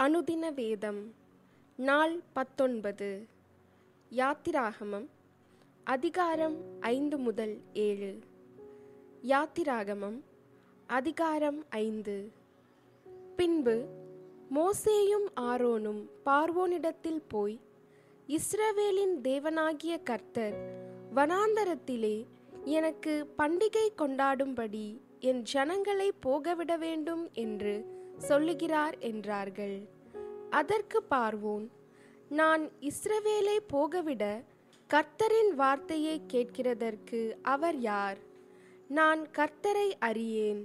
அனுதின வேதம் நாள் பத்தொன்பது. யாத்திராகமம் அதிகாரம் ஐந்து முதல் ஏழு. யாத்திராகமம் அதிகாரம் ஐந்து. பின்பு மோசேயும் ஆரோனும் பார்வோனிடத்தில் போய் இஸ்ரவேலின் தேவனாகிய கர்த்தர் வனாந்தரத்திலே எனக்கு பண்டிகை கொண்டாடும்படி என் ஜனங்களை போகவிட வேண்டும் என்று சொல்லுகிறார் என்றார்கள். அதற்கு பார்வோன் நான் இஸ்ரவேலை போகவிட கர்த்தரின் வார்த்தையை கேட்கிறதற்கு அவர் யார்? நான் கர்த்தரை அறியேன்.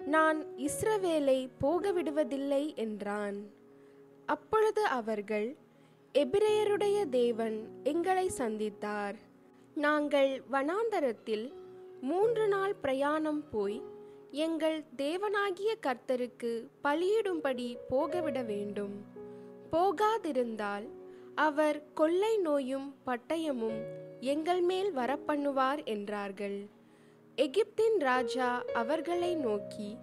நான் இஸ்ரவேலை போகவிடுவதில்லை என்றான். அப்பொழுது அவர்கள் எபிரேயருடைய தேவன் எங்களை சந்தித்தார். நாங்கள் வனாந்தரத்தில் மூன்று நாள் பிரயாணம் போய் எங்கள் தேவனாகிய கர்த்தருக்கு பலியிடும்படி போகவிட வேண்டும். போகாதிருந்தால் அவர் கொள்ளை நோயும் பட்டயமும் எங்கள் மேல் வரப்பண்ணுவார் என்றார்கள். எகிப்தின் ராஜா அவர்களை நோக்கி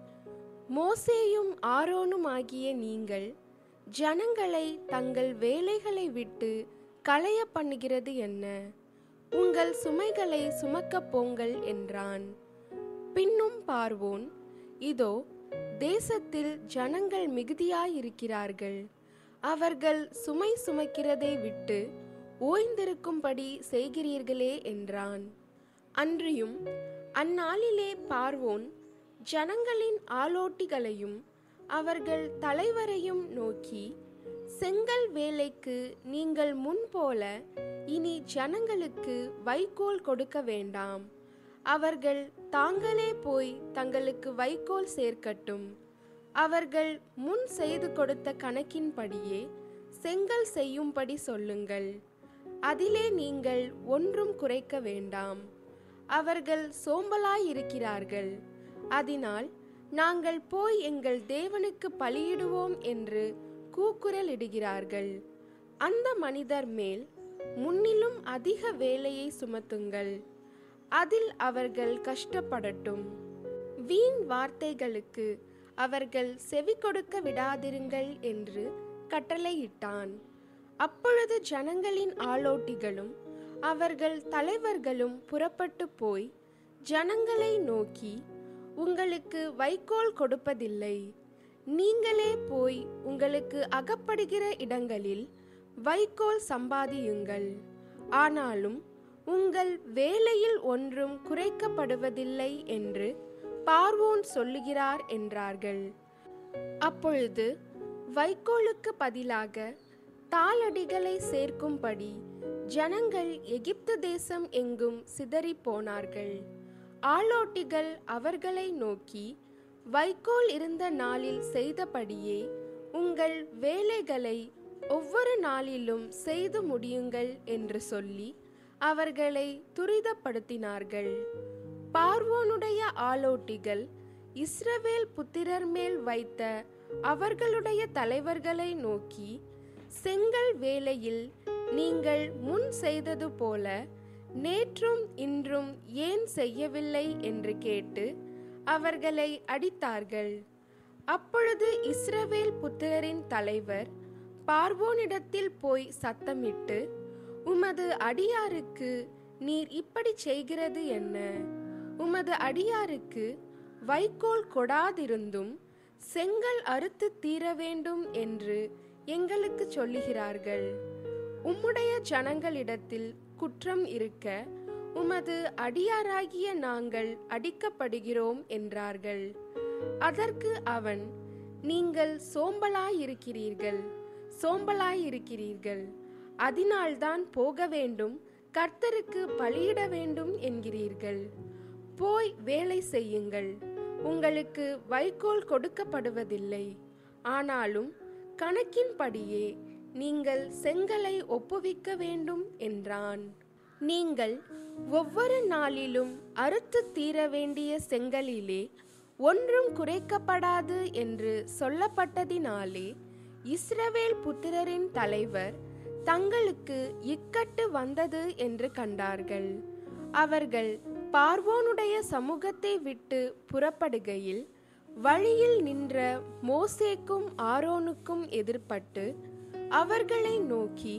மோசேயும் ஆரோனும் ஆகிய நீங்கள் ஜனங்களை தங்கள் வேலைகளை விட்டு களைய பண்ணுகிறது என்ன? உங்கள் சுமைகளை சுமக்கப் போங்கள் என்றான். பின்னும் பார்வோன் இதோ தேசத்தில் ஜனங்கள் மிகுதியாயிருக்கிறார்கள். அவர்கள் சுமை சுமக்கிறதை விட்டு ஓய்ந்திருக்கும்படி செய்கிறீர்களே என்றான். அன்றியும் அந்நாளிலே பார்வோன் ஜனங்களின் ஆலோட்டிகளையும் அவர்கள் தலைவரையும் நோக்கி செங்கல் வேலைக்கு நீங்கள் முன்போல இனி ஜனங்களுக்கு வைக்கோல் கொடுக்க வேண்டாம். அவர்கள் தாங்களே போய் தங்களுக்கு வைக்கோல் சேர்க்கட்டும். அவர்கள் முன் செய்து கொடுத்த கணக்கின்படியே செங்கல் செய்யும்படி சொல்லுங்கள். அதிலே நீங்கள் ஒன்றும் குறைக்க வேண்டாம். அவர்கள் சோம்பலாயிருக்கிறார்கள். அதனால் நாங்கள் போய் எங்கள் தேவனுக்கு பலியிடுவோம் என்று கூக்குரலிடுகிறார்கள். அந்த மனிதர் மேல் முன்னிலும் அதிக வேலையை சுமத்துங்கள். அதில் அவர்கள் கஷ்டப்படட்டும். வீண் வார்த்தைகளுக்கு அவர்கள் செவி கொடுக்க விடாதிருங்கள் என்று கட்டளையிட்டான். அப்பொழுது ஜனங்களின் ஆலோட்டிகளும் அவர்கள் தலைவர்களும் புறப்பட்டு போய் ஜனங்களை நோக்கி உங்களுக்கு வைக்கோல் கொடுப்பதில்லை. நீங்களே போய் உங்களுக்கு அகப்படுகிற இடங்களில் வைக்கோல் சம்பாதியுங்கள். ஆனாலும் உங்கள் வேலையில் ஒன்றும் குறைக்கப்படுவதில்லை என்று பார்வோன் சொல்லுகிறார் என்றார்கள். அப்பொழுது வைக்கோலுக்கு பதிலாக தாளடிகளை சேர்க்கும்படி ஜனங்கள் எகிப்து தேசம் எங்கும் சிதறி போனார்கள் ஆளோட்டிகள் அவர்களை நோக்கி வைக்கோல் இருந்த நாளில் செய்தபடியே உங்கள் வேலைகளை ஒவ்வொரு நாளிலும் செய்து முடியுங்கள் என்று சொல்லி அவர்களை துரிதப்படுத்தினார்கள். பார்வோனுடைய ஆலோட்டிகள் இஸ்ரவேல் புத்திரர் மேல் வைத்த அவர்களுடைய தலைவர்களை நோக்கி செங்கல் வேலையில் நீங்கள் முன் செய்தது போல நேற்றும் இன்றும் ஏன் செய்யவில்லை என்று கேட்டு அவர்களை அடித்தார்கள். அப்பொழுது இஸ்ரவேல் புத்திரரின் தலைவர் பார்வோனிடத்தில் போய் சத்தமிட்டு உமது அடியாருக்கு நீர் இப்படி செய்கிறது என்ன? உமது அடியாருக்கு வைக்கோல் கொடாதிருந்தும் செங்கல் அறுத்து தீர வேண்டும் என்று எங்களுக்கு சொல்லுகிறார்கள். உம்முடைய ஜனங்களிடத்தில் குற்றம் இருக்க உமது அடியாராகிய நாங்கள் அடிக்கப்படுகிறோம் என்றார்கள். அதற்கு அவன் நீங்கள் சோம்பலாயிருக்கிறீர்கள் சோம்பலாயிருக்கிறீர்கள். அதனால்தான் போக வேண்டும் கர்த்தருக்கு பலியிட வேண்டும் என்கிறீர்கள். போய் வேலை செய்யுங்கள். உங்களுக்கு வைக்கோல் கொடுக்கப்படுவதில்லை. ஆனாலும் கணக்கின்படியே நீங்கள் செங்கலை ஒப்புவிக்க வேண்டும் என்றான். நீங்கள் ஒவ்வொரு நாளிலும் அறுத்து தீர வேண்டிய செங்கலிலே ஒன்றும் குறைக்கப்படாது என்று சொல்லப்பட்டதினாலே இஸ்ரவேல் புத்திரரின் தலைவர் தங்களுக்கு இக்கட்டு வந்தது என்று கண்டார்கள். அவர்கள் பார்வோனுடைய சமூகத்தை விட்டு புறப்படுகையில் வழியில் நின்ற மோசேக்கும் ஆரோனுக்கும் எதிர்ப்பட்டு அவர்களை நோக்கி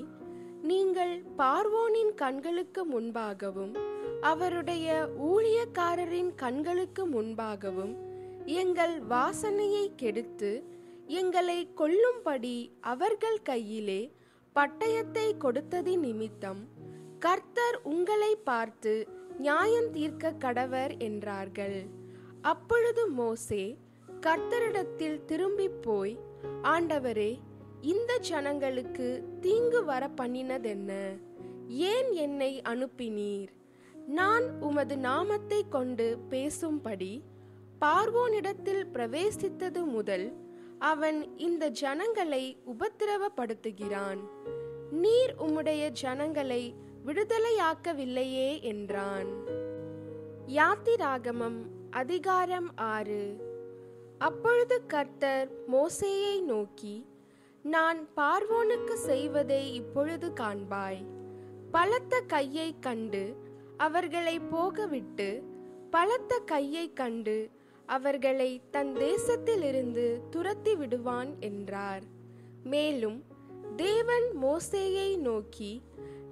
நீங்கள் பார்வோனின் கண்களுக்கு முன்பாகவும் அவருடைய ஊழியக்காரரின் கண்களுக்கு முன்பாகவும் எங்கள் வாசனையை கெடுத்து எங்களை கொல்லும்படி அவர்கள் கையிலே பட்டயத்தை கொடுத்தது நிமித்தம் கர்த்தர் உங்களை பார்த்து நியாயம் தீர்க்க கடவர் என்றார்கள். அப்பொழுது மோசே கர்த்தரிடத்தில் திரும்பி போய் ஆண்டவரே இந்த ஜனங்களுக்கு தீங்கு வர பண்ணினதென்ன ஏன் என்னை அனுப்பினீர்? நான் உமது நாமத்தை கொண்டு பேசும்படி பார்வோனிடத்தில் பிரவேசித்தது முதல் அவன் இந்த ஜனங்களை உபத்திரவப்படுத்துகிறான். நீர் உம்முடைய ஜனங்களை விடுதலையாக்கவில்லையே என்றான். யாத்திராகமம் அதிகாரம் ஆறு. அப்பொழுது கர்த்தர் மோசேயை நோக்கி நான் பார்வோனுக்கு செய்வதை இப்பொழுது காண்பாய். பலத்த கையை கண்டு அவர்களை போகவிட்டு பலத்த கையை கண்டு அவர்களை தன் தேசத்திலிருந்து துரத்தி விடுவான் என்றார். மேலும் தேவன் மோசேயை நோக்கி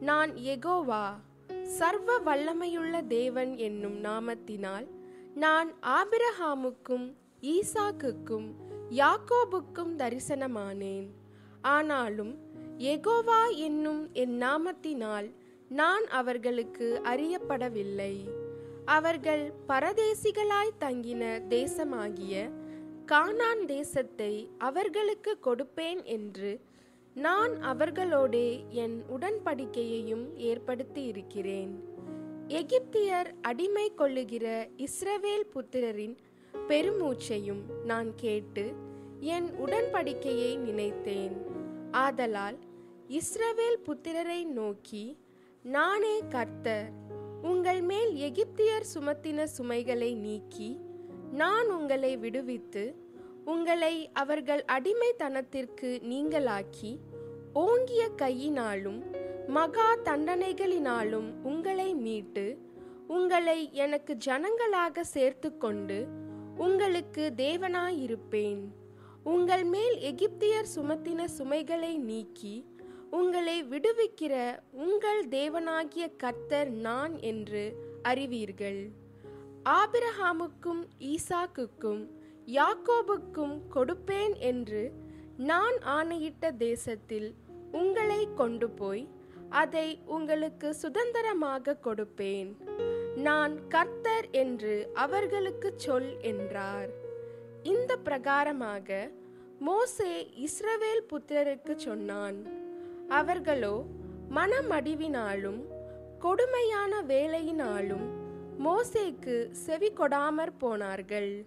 நான் எகோவா சர்வ வல்லமையுள்ள தேவன் என்னும் நாமத்தினால் நான் ஆபிரஹாமுக்கும் ஈசாக்குக்கும் யாக்கோபுக்கும் தரிசனமானேன். ஆனாலும் எகோவா என்னும் என் நாமத்தினால் நான் அவர்களுக்கு அறியப்படவில்லை. அவர்கள் பரதேசிகளாய் தங்கின தேசமாகிய கானான் தேசத்தை அவர்களுக்கு கொடுப்பேன் என்று நான் அவர்களோடே என் உடன்படிக்கையையும் ஏற்படுத்தி இருக்கிறேன் எகிப்தியர் அடிமை கொள்ளுகிற இஸ்ரவேல் புத்திரரின் பெருமூச்சையும் நான் கேட்டு என் உடன்படிக்கையை நினைத்தேன். ஆதலால் இஸ்ரவேல் புத்திரரை நோக்கி நானே கர்த்தர் உங்கள் மேல் எகிப்தியர் சுமத்தின சுமைகளை நீக்கி நான் உங்களை விடுவித்து உங்களை அவர்கள் அடிமைத்தனத்திற்கு நீங்களாக்கி ஓங்கிய கையினாலும் மகா தண்டனைகளினாலும் உங்களை மீட்டு உங்களை எனக்கு ஜனங்களாக சேர்த்து கொண்டு உங்களுக்கு தேவனாயிருப்பேன். உங்கள் மேல் எகிப்தியர் சுமத்தின சுமைகளை நீக்கி உங்களை விடுவிக்கிற உங்கள் தேவனாகிய கர்த்தர் நான் என்று அறிவீர்கள். ஆபிரஹாமுக்கும் ஈசாக்குக்கும் யாக்கோபுக்கும் கொடுப்பேன் என்று நான் ஆணையிட்ட தேசத்தில் உங்களை கொண்டு போய் அதை உங்களுக்கு சுதந்திரமாக கொடுப்பேன். நான் கர்த்தர் என்று அவர்களுக்கு சொல் என்றார். இந்த பிரகாரமாக மோசே இஸ்ரவேல் புத்திரருக்கு சொன்னான். அவர்களோ மனமடிவினாலும் கொடுமையான வேலையினாலும் மோசேக்கு செவி கொடாமற் போனார்கள்.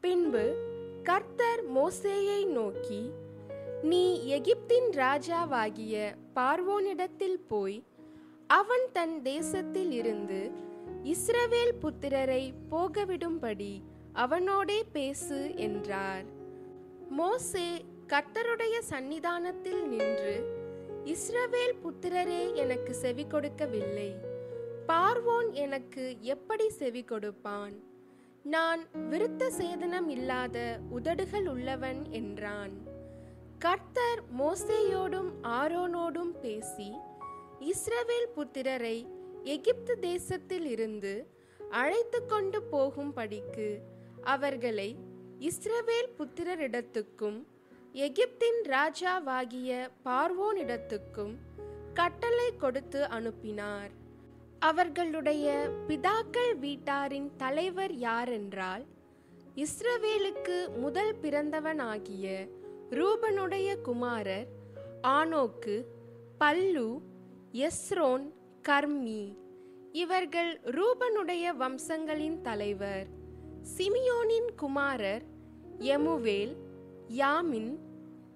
பின்பு கர்த்தர் மோசேயை நோக்கி நீ எகிப்தின் ராஜாவாகிய பார்வோனிடத்தில் போய் அவன் தன் தேசத்தில் இருந்து இஸ்ரவேல் புத்திரரை போகவிடும்படி அவனோடே பேசு என்றார். மோசே கர்த்தருடைய சன்னிதானத்தில் நின்று இஸ்ரவேல் புத்திரரே எனக்கு செவி கொடுக்கவில்லை. பார்வோன் எனக்கு எப்படி செவி கொடுப்பான்? நான் விருத்த சேதனம் இல்லாத உதடுகள் உள்ளவன் என்றான். கர்த்தர் மோசேயோடும் ஆரோனோடும் பேசி இஸ்ரவேல் புத்திரரை எகிப்து தேசத்தில் இருந்து அழைத்து கொண்டு போகும்படிக்கு அவர்களை இஸ்ரவேல் புத்திரரிடத்துக்கும் எகிப்தின் ராஜாவாகிய பார்வோனிடத்துக்கும் கட்டளை கொடுத்து அனுப்பினார். அவர்களுடைய பிதாக்கள் வீட்டாரின் தலைவர் யாரென்றால் இஸ்ரவேலுக்கு முதல் பிறந்தவனாகிய ரூபனுடைய குமாரர் ஆனோக்கு பல்லு எஸ்ரோன் கர்மி. இவர்கள் ரூபனுடைய வம்சங்களின் தலைவர். சிமியோனின் குமாரர் எமுவேல் யாமின்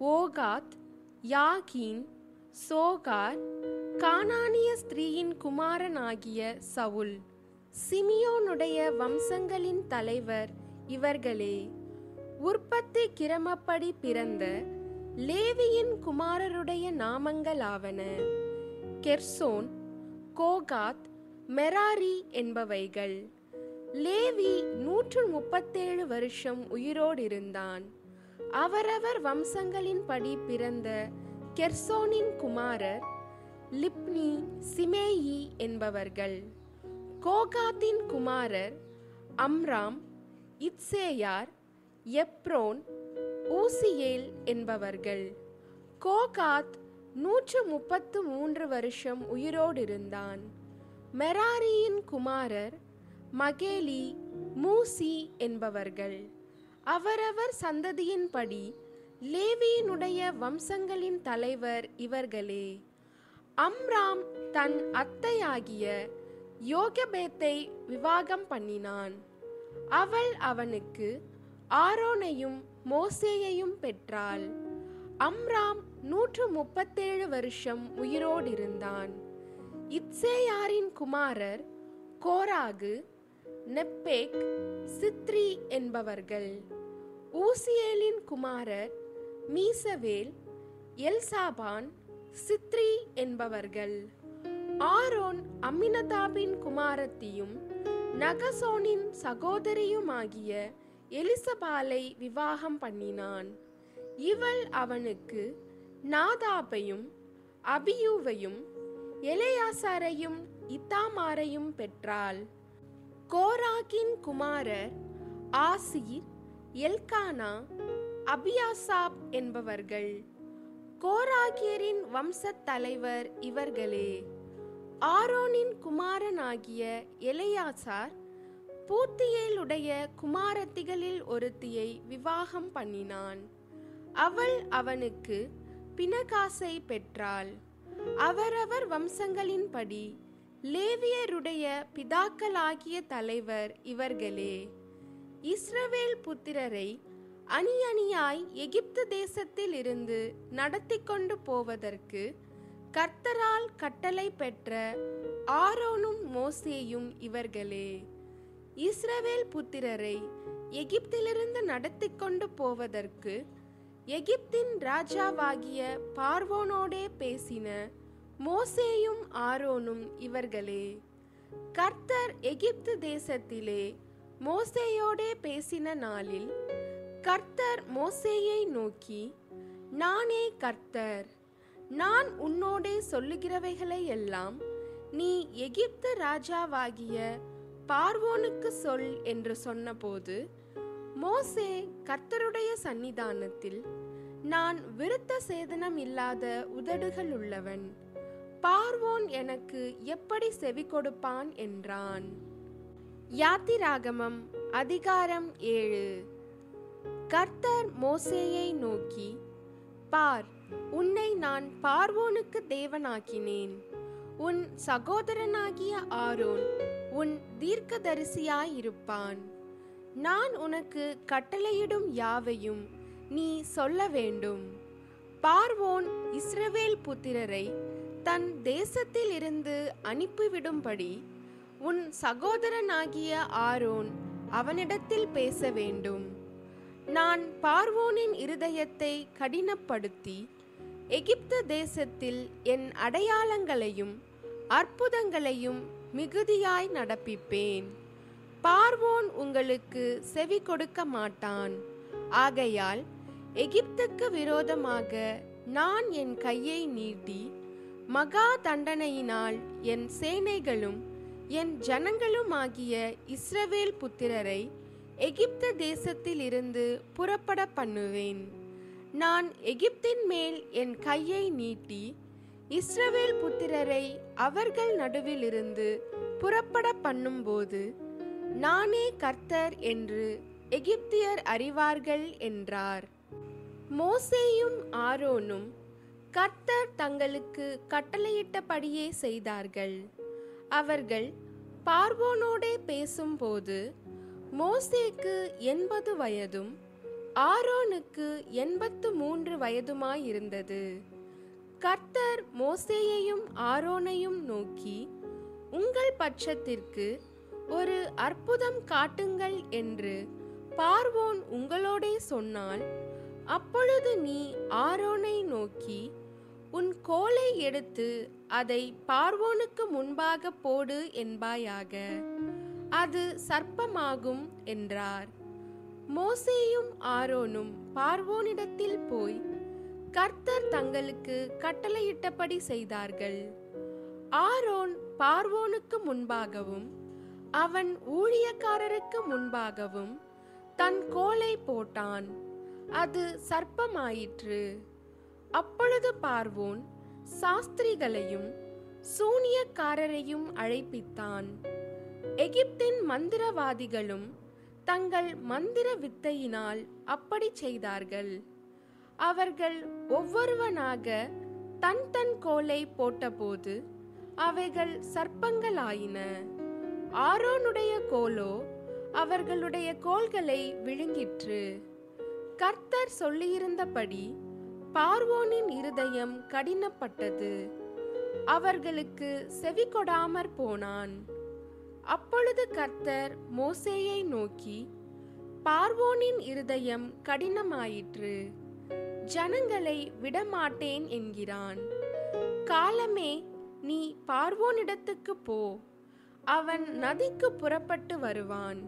ஓகாத் யாகீன் சோகார் கானானிய ஸ்திரீயின் குமாரனாகிய சவுல். சிமியோனுடைய வம்சங்களின் தலைவர் இவர்களே உற்பத்தி கிரமப்படி பிறந்த லேவியின் குமாரருடைய நாமங்களாவன. கெர்சோன் கோகாத் மெராரி என்பவைகள். லேவி நூற்று முப்பத்தேழு வருஷம் உயிரோடு இருந்தான் அவரவர் வம்சங்களின்படி பிறந்த கெர்சோனின் குமாரர் லிப்னி சிமேயி என்பவர்கள். கோகாத்தின் குமாரர் அம்ராம் இத்சேயார் எப்ரோன் ஊசியேல் என்பவர்கள். கோகாத் நூற்று முப்பத்து மூன்று வருஷம் உயிரோடு இருந்தான் மெராரியின் குமாரர் மகேலி மூசி என்பவர்கள். அவரவர் சந்ததியின்படி லேவியினுடைய வம்சங்களின் தலைவர் இவர்களே. அம்ராம் தன் அத்தையாகிய யோகபேத்தை விவாகம் பண்ணினான். அவள் அவனுக்கு ஆரோனையும் மோசேயையும் பெற்றாள். அம்ராம் நூற்று முப்பத்தேழு வருஷம் உயிரோடு இருந்தான் இத்சேயாரின் குமாரர் கோராகு நெப்பேக் சித்ரி என்பவர்கள். ஊசியேலின் குமாரர் மீசவேல் எல்சாபான் சித்ரி என்பவர்கள். ஆரோன் அம்மினதாபின் குமாரத்தியும் நகசோனின் சகோதரியுமாகிய எலிசபாலை விவாகம் பண்ணினான். இவள் அவனுக்கு நாதாபையும் அபியூவையும் எலையாசாரையும் இத்தாமாரையும் பெற்றாள். கோராகின் குமாரர் ஆசீர் எல்கானா அபியாசாப் என்பவர்கள். கோராகியரின் வம்சத் தலைவர் இவர்களே. ஆரோனின் குமாரனாகிய எலையாசார் பூத்தியேலுடைய குமாரத்திகளில் ஒருத்தியை விவாகம் பண்ணினான். அவள் அவனுக்கு பினகாசை பெற்றாள். அவரவர் வம்சங்களின்படி லேவியருடைய பிதாக்களாகிய தலைவர் இவர்களே இஸ்ரவேல் புத்திரரை அணி அணியாய் எகிப்து தேசத்தில் இருந்து நடத்தி கொண்டு போவதற்கு கர்த்தரால் கட்டளை பெற்ற ஆரோனும் மோசேயும் இவர்களே இஸ்ரவேல் புத்திரரை எகிப்திலிருந்து நடத்தி கொண்டு போவதற்கு எகிப்தின் ராஜாவாகிய பார்வோனோடே பேசின மோசேயும் ஆரோனும் இவர்களே கர்த்தர் எகிப்து தேசத்திலே மோசேயோடே பேசின நாளில் கர்த்தர் மோசேயை நோக்கி நானே கர்த்தர் நான் உன்னோடே சொல்லுகிறவைகளை எல்லாம் நீ எகிப்து ராஜாவாகிய பார்வோனுக்கு சொல் என்று சொன்னபோது மோசே கர்த்தருடைய சன்னிதானத்தில் நான் விருத்த சேதனம் இல்லாத உதடுகள் உள்ளவன் பார்வோன் எனக்கு எப்படி செவி கொடுப்பான் என்றான். யாத்திராகமம் அதிகாரம் ஏழு. கர்த்தர் மோசேயை நோக்கி பார் உன்னை நான் பார்வோனுக்கு தேவனாக்கினேன். உன் சகோதரனாகிய ஆரோன் உன் தீர்க்கதரிசியாயிருப்பான். நான் உனக்கு கட்டளையிடும் யாவையும் நீ சொல்ல வேண்டும். பார்வோன் இஸ்ரவேல் புத்திரரை தன் தேசத்தில் இருந்து அனுப்பிவிடும்படி உன் சகோதரனாகிய ஆரோன் அவனிடத்தில் பேச வேண்டும். நான் பார்வோனின் இருதயத்தை கடினப்படுத்தி எகிப்து தேசத்தில் என் அடையாளங்களையும் அற்புதங்களையும் மிகுதியாய் நடப்பிப்பேன். பார்வோன் உங்களுக்கு செவி கொடுக்க மாட்டான். ஆகையால் எகிப்துக்கு விரோதமாக நான் என் கையை நீட்டி மகா தண்டனையினால் என் சேனைகளும் என் ஜனங்களுமாகிய இஸ்ரவேல் புத்திரரை எகிப்து தேசத்தில் இருந்து புறப்பட பண்ணுவேன். நான் எகிப்தின் மேல் என் கையை நீட்டி இஸ்ரவேல் புத்திரரை அவர்கள் நடுவிலிருந்து புறப்பட பண்ணும்போது நானே கர்த்தர் என்று எகிப்தியர் அறிவார்கள் என்றார். மோசேயும் ஆரோனும் கர்த்தர் தங்களுக்கு கட்டளையிட்டபடியே செய்தார்கள். அவர்கள் பார்வோனோடே பேசும்போது மோசேக்கு எண்பது வயதும் ஆரோனுக்கு எண்பத்து மூன்று வயதுமாயிருந்தது. கர்த்தர் மோசேயையும் ஆரோனையும் நோக்கி உங்கள் பட்சத்திற்கு ஒரு அற்புதம் காட்டுங்கள் என்று பார்வோன் உங்களோடே சொன்னால் அப்பொழுது நீ ஆரோனை நோக்கி உன் கோலை எடுத்து அதை பார்வோனுக்கு முன்பாக போடு என்பாயாக. அது சர்ப்பமாகும் என்றார். மோசேயும் ஆரோனும் பார்வோனிடத்தில் போய் கர்த்தர் தங்களுக்கு கட்டளையிட்டபடி செய்தார்கள். ஆரோன் பார்வோனுக்கு முன்பாகவும் அவன் ஊழியக்காரருக்கு முன்பாகவும் தன் கோலை போட்டான். அது சர்ப்பமாயிற்று. அப்பொழுது பார்வோன் சாஸ்திரிகளையும் சூனியக்காரரையும் அழைப்பித்தான். எகிப்தின் மந்திரவாதிகளும் தங்கள் மந்திர வித்தையினால் அப்படி செய்தார்கள். அவர்கள் ஒவ்வொருவனாக தன் தன் கோலை போட்டபோது அவைகள் சர்ப்பங்களாயின. ஆரோனுடைய கோலோ அவர்களுடைய கோல்களை விழுங்கிற்று. கர்த்தர் சொல்லியிருந்தபடி பார்வோனின் இருதயம் கடினப்பட்டது. அவர்களுக்கு செவி கொடாமற் போனான். அப்பொழுது கர்த்தர் மோசேயை நோக்கி பார்வோனின் இருதயம் கடினமாயிற்று. ஜனங்களை விடமாட்டேன் என்கிறான். காலமே நீ பார்வோனிடத்துக்கு போ. அவன் நதிக்கு புறப்பட்டு வருவான்.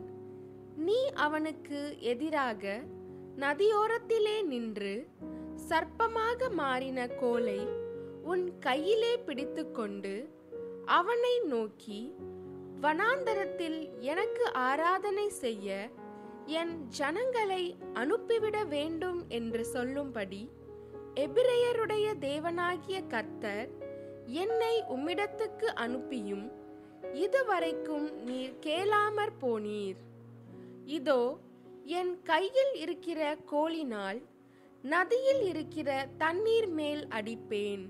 நீ அவனுக்கு எதிராக நதியோரத்திலே நின்று சர்ப்பமாக மாறின கோலை உன் கையிலே பிடித்துக்கொண்டு அவனை நோக்கி வனாந்தரத்தில் எனக்கு ஆராதனை செய்ய என் ஜனங்களை அனுப்பிவிட வேண்டும் என்று சொல்லும்படி எபிரேயருடைய தேவனாகிய கர்த்தர் என்னை உம்மிடத்துக்கு அனுப்பியும் இதுவரைக்கும் நீர் கேளாமற் போனீர். இதோ என் கையில் இருக்கிற கோலினால் நதியில் இருக்கிற தண்ணீர் மேல் அடிப்பேன்.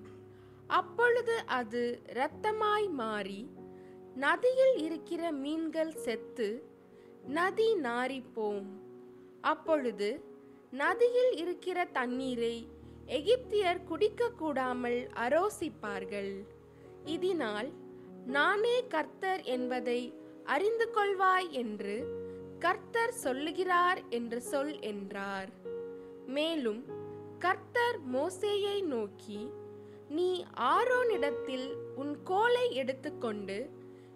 அப்பொழுது அது இரத்தமாய் மாறி நதியில் இருக்கிற மீன்கள் செத்து நதி நாரிப்போம் அப்பொழுது நதியில் இருக்கிற தண்ணீரை எகிப்தியர் குடிக்க கூடாமல் அரோசிப்பார்கள். இதனால் நானே கர்த்தர் என்பதை அறிந்து கொள்வாய் என்று கர்த்தர் சொல்லுகிறார் என்று சொல் என்றார். மேலும் கர்த்தர் மோசேயை நோக்கி நீ ஆரோனிடத்தில் உன் கோலை எடுத்துக்கொண்டு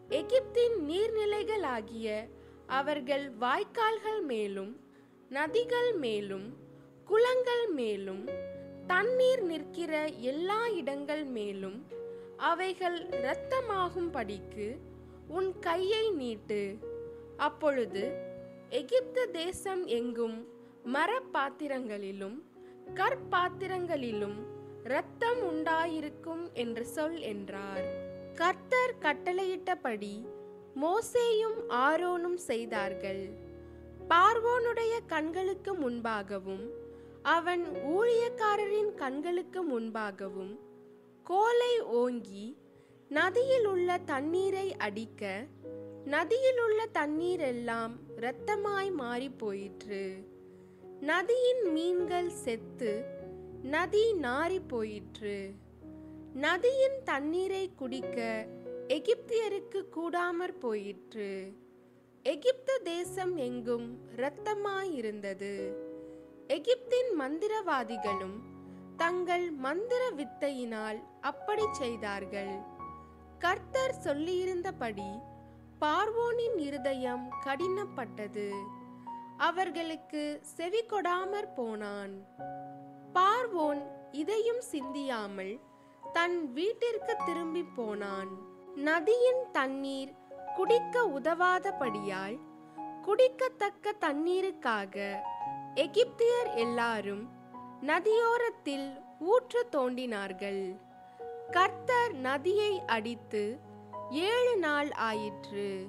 எகிப்தின் நீர்நிலைகளாகிய அவர்கள் வாய்க்கால்கள் மேலும் நதிகள் மேலும் குளங்கள் மேலும் தண்ணீர் நிற்கிற எல்லா இடங்கள் மேலும் அவைகள் இரத்தமாகும்படிக்கு உன் கையை நீட்டு. அப்பொழுது எகிப்து தேசம் எங்கும் மரப்பாத்திரங்களிலும் கற்பாத்திரங்களிலும் இரத்தம் உண்டாயிருக்கும் என்று சொல் என்றார். கர்த்தர் கட்டளையிட்டபடி மோசேயும் ஆரோனும் செய்தார்கள். பார்வோனுடைய கண்களுக்கு முன்பாகவும் அவன் ஊழியக்காரரின் கண்களுக்கு முன்பாகவும் கோலை ஓங்கி நதியில் உள்ள தண்ணீரை அடிக்க நதியில் உள்ள தண்ணீர் எல்லாம் இரத்தமாய் மாறி போயிற்று நதியின் மீன்கள் செத்து நதி நாறி போயிற்று நதியின் தண்ணீரை குடிக்க எகிப்தியருக்கு கூடாமற் போயிற்று. எகிப்து தேசம் எங்கும் இரத்தமாயிருந்தது. எகிப்தின் மந்திரவாதிகளும் தங்கள் மந்திர வித்தையினால் அப்படி செய்தார்கள். கர்த்தர் சொல்லியிருந்தபடி பார்வோனின் இருதயம் கடினப்பட்டது. அவர்களுக்கு செவி கொடாமற் போனான். பார்வோன் இதையும் சிந்தியாமல் தன் வீட்டிற்கு திரும்பி போனான். நதியின் தண்ணீர் குடிக்க உதவாதபடியால் குடிக்கத்தக்க தண்ணீருக்காக எகிப்தியர் எல்லாரும் நதியோரத்தில் ஊற்று தோண்டினார்கள். கர்த்தர் நதியை அடித்து ஏழு நாள் ஆயிற்று.